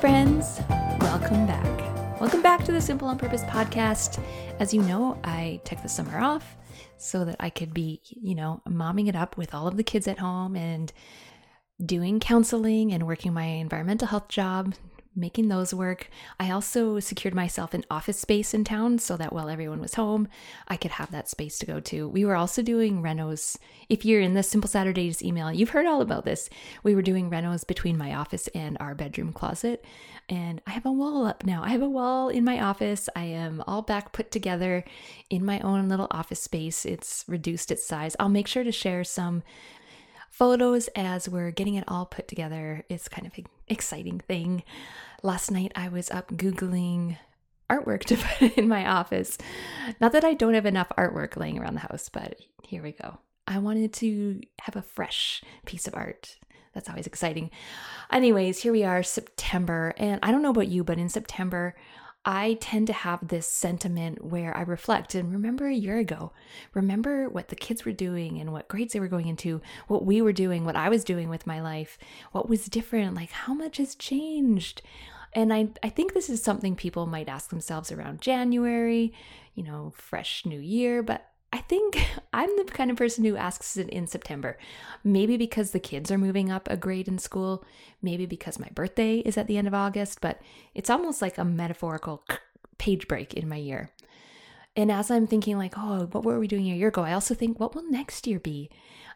friends. Welcome back. Welcome back to the Simple on Purpose podcast. As you know, I took the summer off so that I could be, you know, momming it up with all of the kids at home and doing counseling and working my environmental health job, making those work. I also secured myself an office space in town so that while everyone was home, I could have that space to go to. We were also doing renos. If you're in the Simple Saturdays email, you've heard all about this. We were doing renos between my office and our bedroom closet. And I have a wall up now. I have a wall in my office. I am all back put together in my own little office space. It's reduced its size. I'll make sure to share some photos as we're getting it all put together. It's kind of an exciting thing. Last night I was up Googling artwork to put in my office. Not that I don't have enough artwork laying around the house, but here we go. I wanted to have a fresh piece of art. That's always exciting. Anyways, here we are, September. And I don't know about you, but in September, I tend to have this sentiment where I reflect and remember a year ago, remember what the kids were doing and what grades they were going into, what we were doing, what I was doing with my life, what was different, like how much has changed. And I, I think this is something people might ask themselves around January, you know, fresh new year, but I think I'm the kind of person who asks it in September. Maybe because the kids are moving up a grade in school, maybe because my birthday is at the end of August, but it's almost like a metaphorical page break in my year. And as I'm thinking, like, oh, what were we doing a year ago? I also think, what will next year be?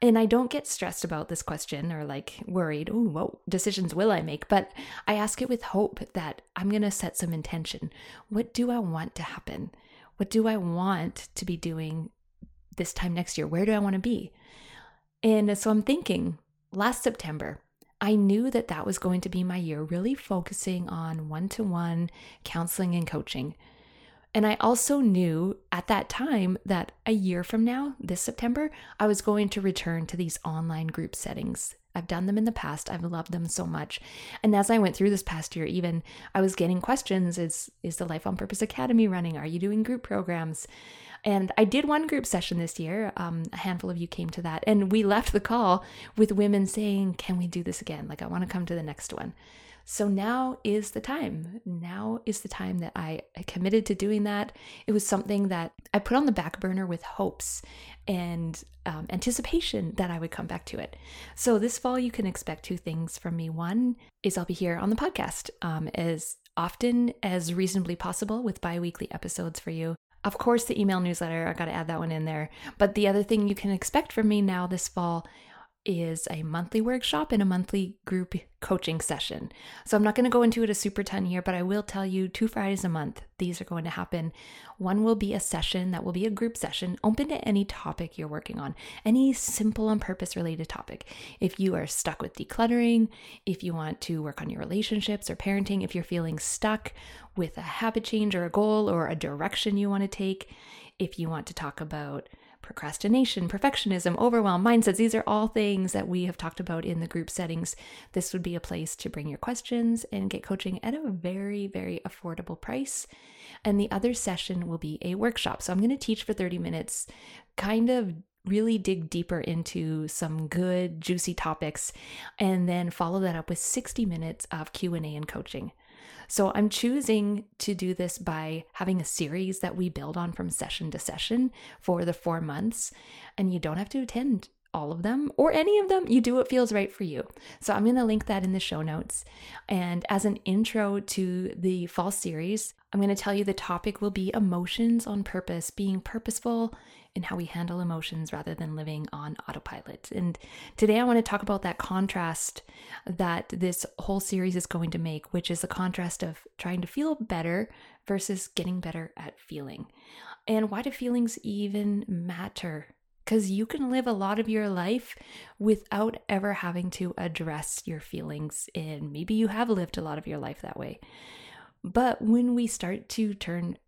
And I don't get stressed about this question or like worried, oh, what decisions will I make? But I ask it with hope that I'm going to set some intention. What do I want to happen? What do I want to be doing this time next year? Where do I want to be? And so I'm thinking last September, I knew that that was going to be my year, really focusing on one to one counseling and coaching. And I also knew at that time that a year from now, this September, I was going to return to these online group settings. I've done them in the past. I've loved them so much. And as I went through this past year, even I was getting questions is is the Life on Purpose Academy running? Are you doing group programs? And I did one group session this year. Um, a handful of you came to that. And we left the call with women saying, Can we do this again? Like, I want to come to the next one. So now is the time. Now is the time that I, committed to doing that. It was something that I put on the back burner with hopes and um, anticipation that I would come back to it. So this fall, you can expect two things from me. One is I'll be here on the podcast um, as often as reasonably possible with bi weekly episodes for you. Of course, the email newsletter, I got to add that one in there. But the other thing you can expect from me now this fall is a monthly workshop and a monthly group coaching session. So I'm not going to go into it a super ton here, but I will tell you two Fridays a month. These are going to happen. One will be a session that will be a group session open to any topic you're working on, any simple on purpose related topic. If you are stuck with decluttering, if you want to work on your relationships or parenting, if you're feeling stuck with a habit change or a goal or a direction you want to take, if you want to talk about procrastination, perfectionism, overwhelm, mindsets. These are all things that we have talked about in the group settings. This would be a place to bring your questions and get coaching at a very, very affordable price. And the other session will be a workshop. So I'm going to teach for 30 minutes, kind of really dig deeper into some good juicy topics and then follow that up with 60 minutes of Q&A and coaching. So I'm choosing to do this by having a series that we build on from session to session for the four months. And you don't have to attend all of them or any of them. You do what feels right for you. So I'm going to link that in the show notes. And as an intro to the fall series, I'm going to tell you the topic will be emotions on purpose, being purposeful in how we handle emotions rather than living on autopilot. And today I want to talk about that contrast that this whole series is going to make, which is the contrast of trying to feel better versus getting better at feeling. And why do feelings even matter? Because you can live a lot of your life without ever having to address your feelings. And maybe you have lived a lot of your life that way. But when we start to turn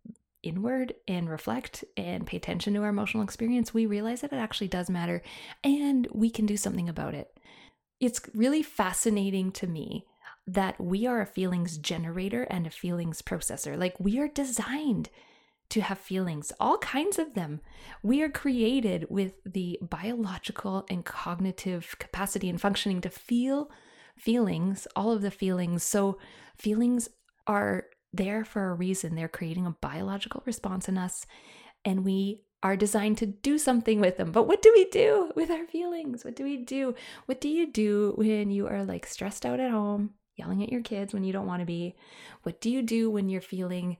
inward and reflect and pay attention to our emotional experience, we realize that it actually does matter and we can do something about it. It's really fascinating to me that we are a feelings generator and a feelings processor. Like we are designed to have feelings, all kinds of them. We are created with the biological and cognitive capacity and functioning to feel feelings, all of the feelings. So, feelings are there for a reason. They're creating a biological response in us, and we are designed to do something with them. But what do we do with our feelings? What do we do? What do you do when you are like stressed out at home, yelling at your kids when you don't want to be? What do you do when you're feeling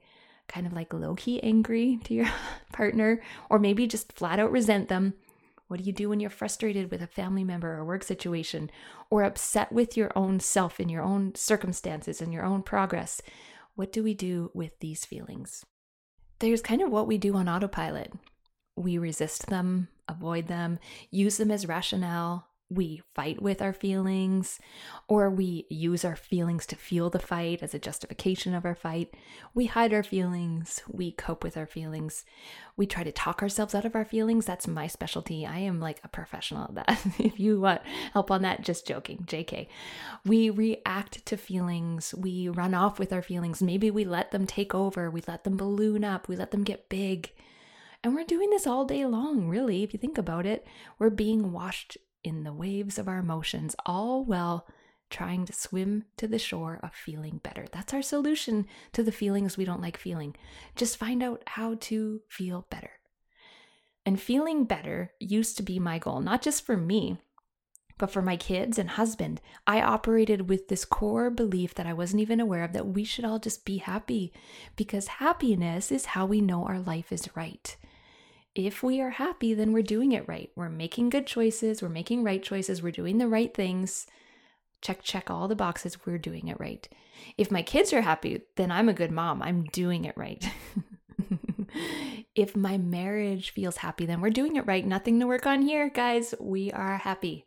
kind of like low key angry to your partner, or maybe just flat out resent them? What do you do when you're frustrated with a family member or work situation, or upset with your own self in your own circumstances and your own progress? What do we do with these feelings? There's kind of what we do on autopilot. We resist them, avoid them, use them as rationale, we fight with our feelings, or we use our feelings to fuel the fight as a justification of our fight. We hide our feelings, we cope with our feelings, we try to talk ourselves out of our feelings. That's my specialty. I am like a professional at that. if you want help on that, just joking, JK. We react to feelings, we run off with our feelings. Maybe we let them take over, we let them balloon up, we let them get big. And we're doing this all day long, really, if you think about it. We're being washed in the waves of our emotions, all while trying to swim to the shore of feeling better. That's our solution to the feelings we don't like feeling. Just find out how to feel better. And feeling better used to be my goal, not just for me, but for my kids and husband. I operated with this core belief that I wasn't even aware of that we should all just be happy because happiness is how we know our life is right if we are happy, then we're doing it right. We're making good choices, we're making right choices, we're doing the right things. Check, check all the boxes, we're doing it right. If my kids are happy, then I'm a good mom. I'm doing it right. if my marriage feels happy, then we're doing it right. Nothing to work on here, guys. We are happy.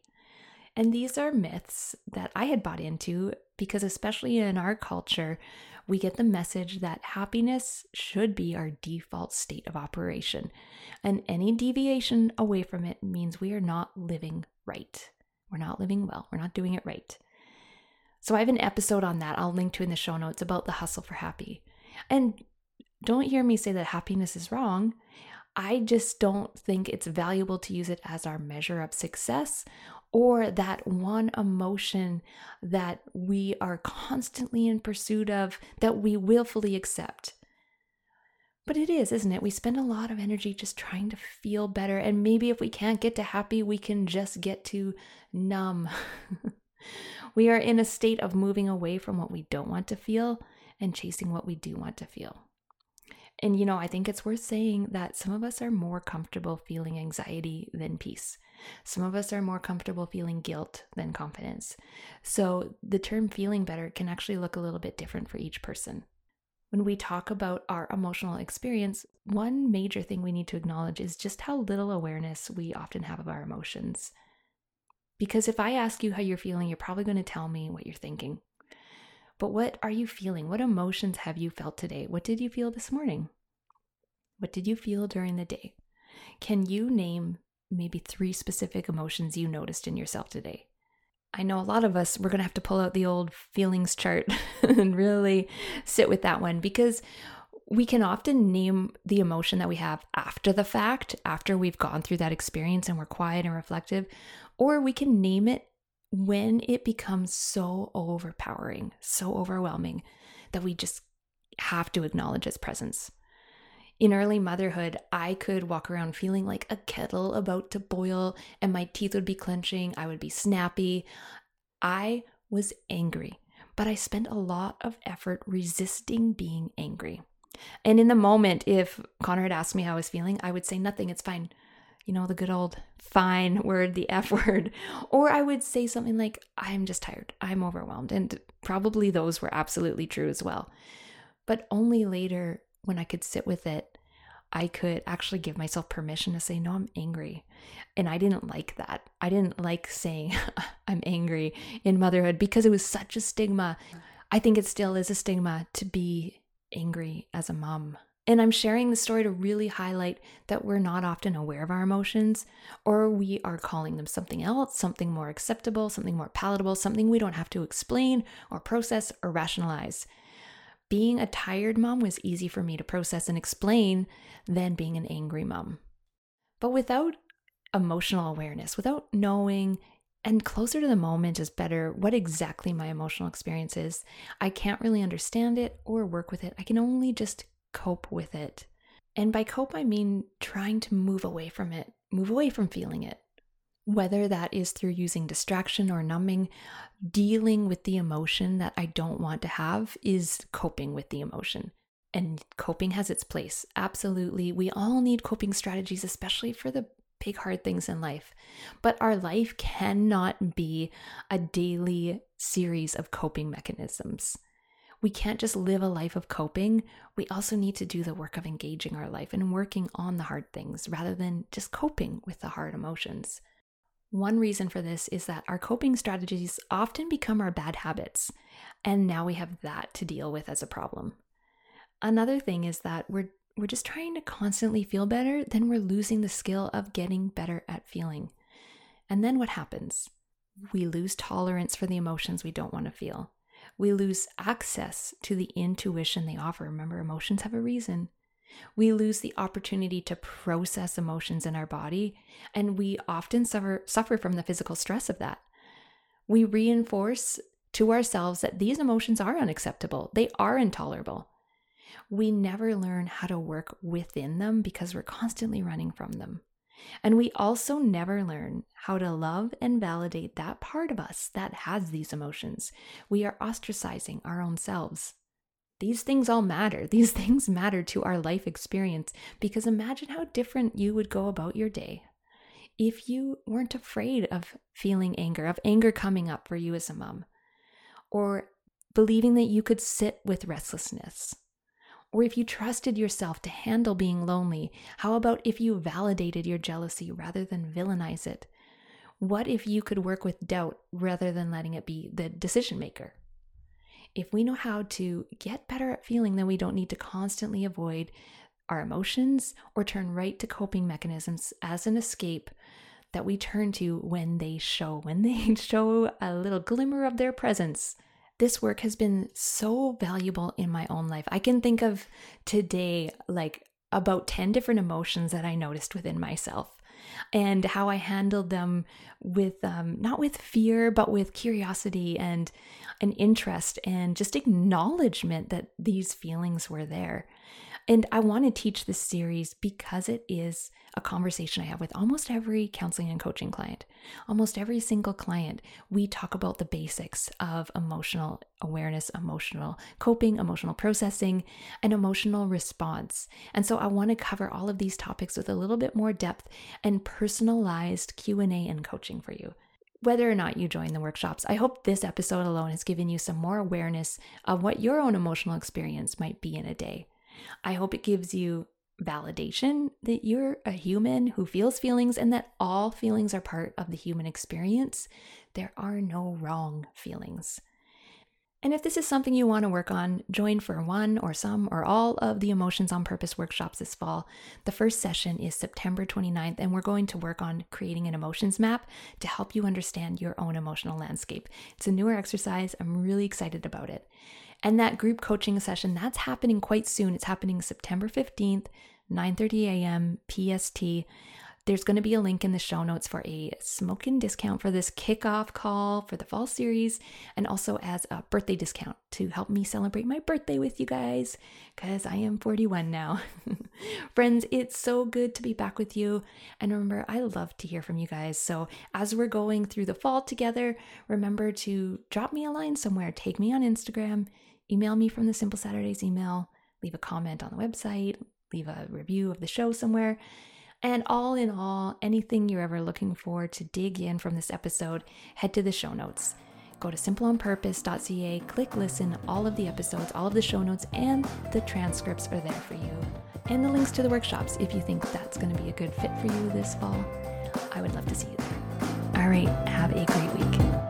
And these are myths that I had bought into because, especially in our culture, we get the message that happiness should be our default state of operation. And any deviation away from it means we are not living right. We're not living well. We're not doing it right. So I have an episode on that I'll link to in the show notes about the hustle for happy. And don't hear me say that happiness is wrong. I just don't think it's valuable to use it as our measure of success or that one emotion that we are constantly in pursuit of that we willfully accept. But it is, isn't it? We spend a lot of energy just trying to feel better. And maybe if we can't get to happy, we can just get to numb. we are in a state of moving away from what we don't want to feel and chasing what we do want to feel. And, you know, I think it's worth saying that some of us are more comfortable feeling anxiety than peace. Some of us are more comfortable feeling guilt than confidence. So the term feeling better can actually look a little bit different for each person. When we talk about our emotional experience, one major thing we need to acknowledge is just how little awareness we often have of our emotions. Because if I ask you how you're feeling, you're probably going to tell me what you're thinking. But what are you feeling? What emotions have you felt today? What did you feel this morning? What did you feel during the day? Can you name maybe three specific emotions you noticed in yourself today. I know a lot of us, we're going to have to pull out the old feelings chart and really sit with that one because we can often name the emotion that we have after the fact, after we've gone through that experience and we're quiet and reflective, or we can name it when it becomes so overpowering, so overwhelming that we just have to acknowledge its presence. In early motherhood, I could walk around feeling like a kettle about to boil, and my teeth would be clenching. I would be snappy. I was angry, but I spent a lot of effort resisting being angry. And in the moment, if Connor had asked me how I was feeling, I would say nothing, it's fine. You know, the good old fine word, the F word. Or I would say something like, I'm just tired, I'm overwhelmed. And probably those were absolutely true as well. But only later when I could sit with it, I could actually give myself permission to say, No, I'm angry. And I didn't like that. I didn't like saying I'm angry in motherhood because it was such a stigma. I think it still is a stigma to be angry as a mom. And I'm sharing the story to really highlight that we're not often aware of our emotions, or we are calling them something else, something more acceptable, something more palatable, something we don't have to explain or process or rationalize being a tired mom was easy for me to process and explain than being an angry mom. But without emotional awareness, without knowing And closer to the moment is better what exactly my emotional experience is. I can't really understand it or work with it. I can only just cope with it. And by cope, I mean trying to move away from it, move away from feeling it. Whether that is through using distraction or numbing, dealing with the emotion that I don't want to have is coping with the emotion. And coping has its place. Absolutely. We all need coping strategies, especially for the big, hard things in life. But our life cannot be a daily series of coping mechanisms. We can't just live a life of coping. We also need to do the work of engaging our life and working on the hard things rather than just coping with the hard emotions. One reason for this is that our coping strategies often become our bad habits, and now we have that to deal with as a problem. Another thing is that we're we're just trying to constantly feel better, then we're losing the skill of getting better at feeling. And then what happens? We lose tolerance for the emotions we don't want to feel. We lose access to the intuition they offer. Remember, emotions have a reason. We lose the opportunity to process emotions in our body, and we often suffer, suffer from the physical stress of that. We reinforce to ourselves that these emotions are unacceptable, they are intolerable we never learn how to work within them because we're constantly running from them. And we also never learn how to love and validate that part of us that has these emotions. We are ostracizing our own selves. These things all matter. These things matter to our life experience because imagine how different you would go about your day if you weren't afraid of feeling anger, of anger coming up for you as a mom, or believing that you could sit with restlessness or if you trusted yourself to handle being lonely, how about if you validated your jealousy rather than villainize it? What if you could work with doubt rather than letting it be the decision maker? If we know how to get better at feeling, then we don't need to constantly avoid our emotions or turn right to coping mechanisms as an escape that we turn to when they show, when they show a little glimmer of their presence this work has been so valuable in my own life. I can think of today like about 10 different emotions that I noticed within myself and how I handled them with um, not with fear, but with curiosity and an interest and just acknowledgement that these feelings were there. And I want to teach this series because it is a conversation I have with almost every counseling and coaching client. Almost every single client, we talk about the basics of emotional awareness, emotional coping, emotional processing, and emotional response. And so I want to cover all of these topics with a little bit more depth and personalized Q&A and coaching for you whether or not you join the workshops. I hope this episode alone has given you some more awareness of what your own emotional experience might be in a day. I hope it gives you validation that you're a human who feels feelings and that all feelings are part of the human experience. There are no wrong feelings. And if this is something you want to work on, join for one or some or all of the Emotions on Purpose workshops this fall. The first session is September 29th, and we're going to work on creating an emotions map to help you understand your own emotional landscape. It's a newer exercise. I'm really excited about it. And that group coaching session, that's happening quite soon. It's happening September 15th, 9:30 a.m. PST. There's going to be a link in the show notes for a smoking discount for this kickoff call for the fall series and also as a birthday discount to help me celebrate my birthday with you guys because I am 41 now. Friends, it's so good to be back with you. And remember, I love to hear from you guys. So as we're going through the fall together, remember to drop me a line somewhere, take me on Instagram email me from the Simple Saturdays email, leave a comment on the website, leave a review of the show somewhere. And all in all, anything you're ever looking for to dig in from this episode, head to the show notes. Go to simpleonpurpose.ca, click listen. All of the episodes, all of the show notes, and the transcripts are there for you. And the links to the workshops if you think that's going to be a good fit for you this fall. I would love to see you there. All right, have a great week.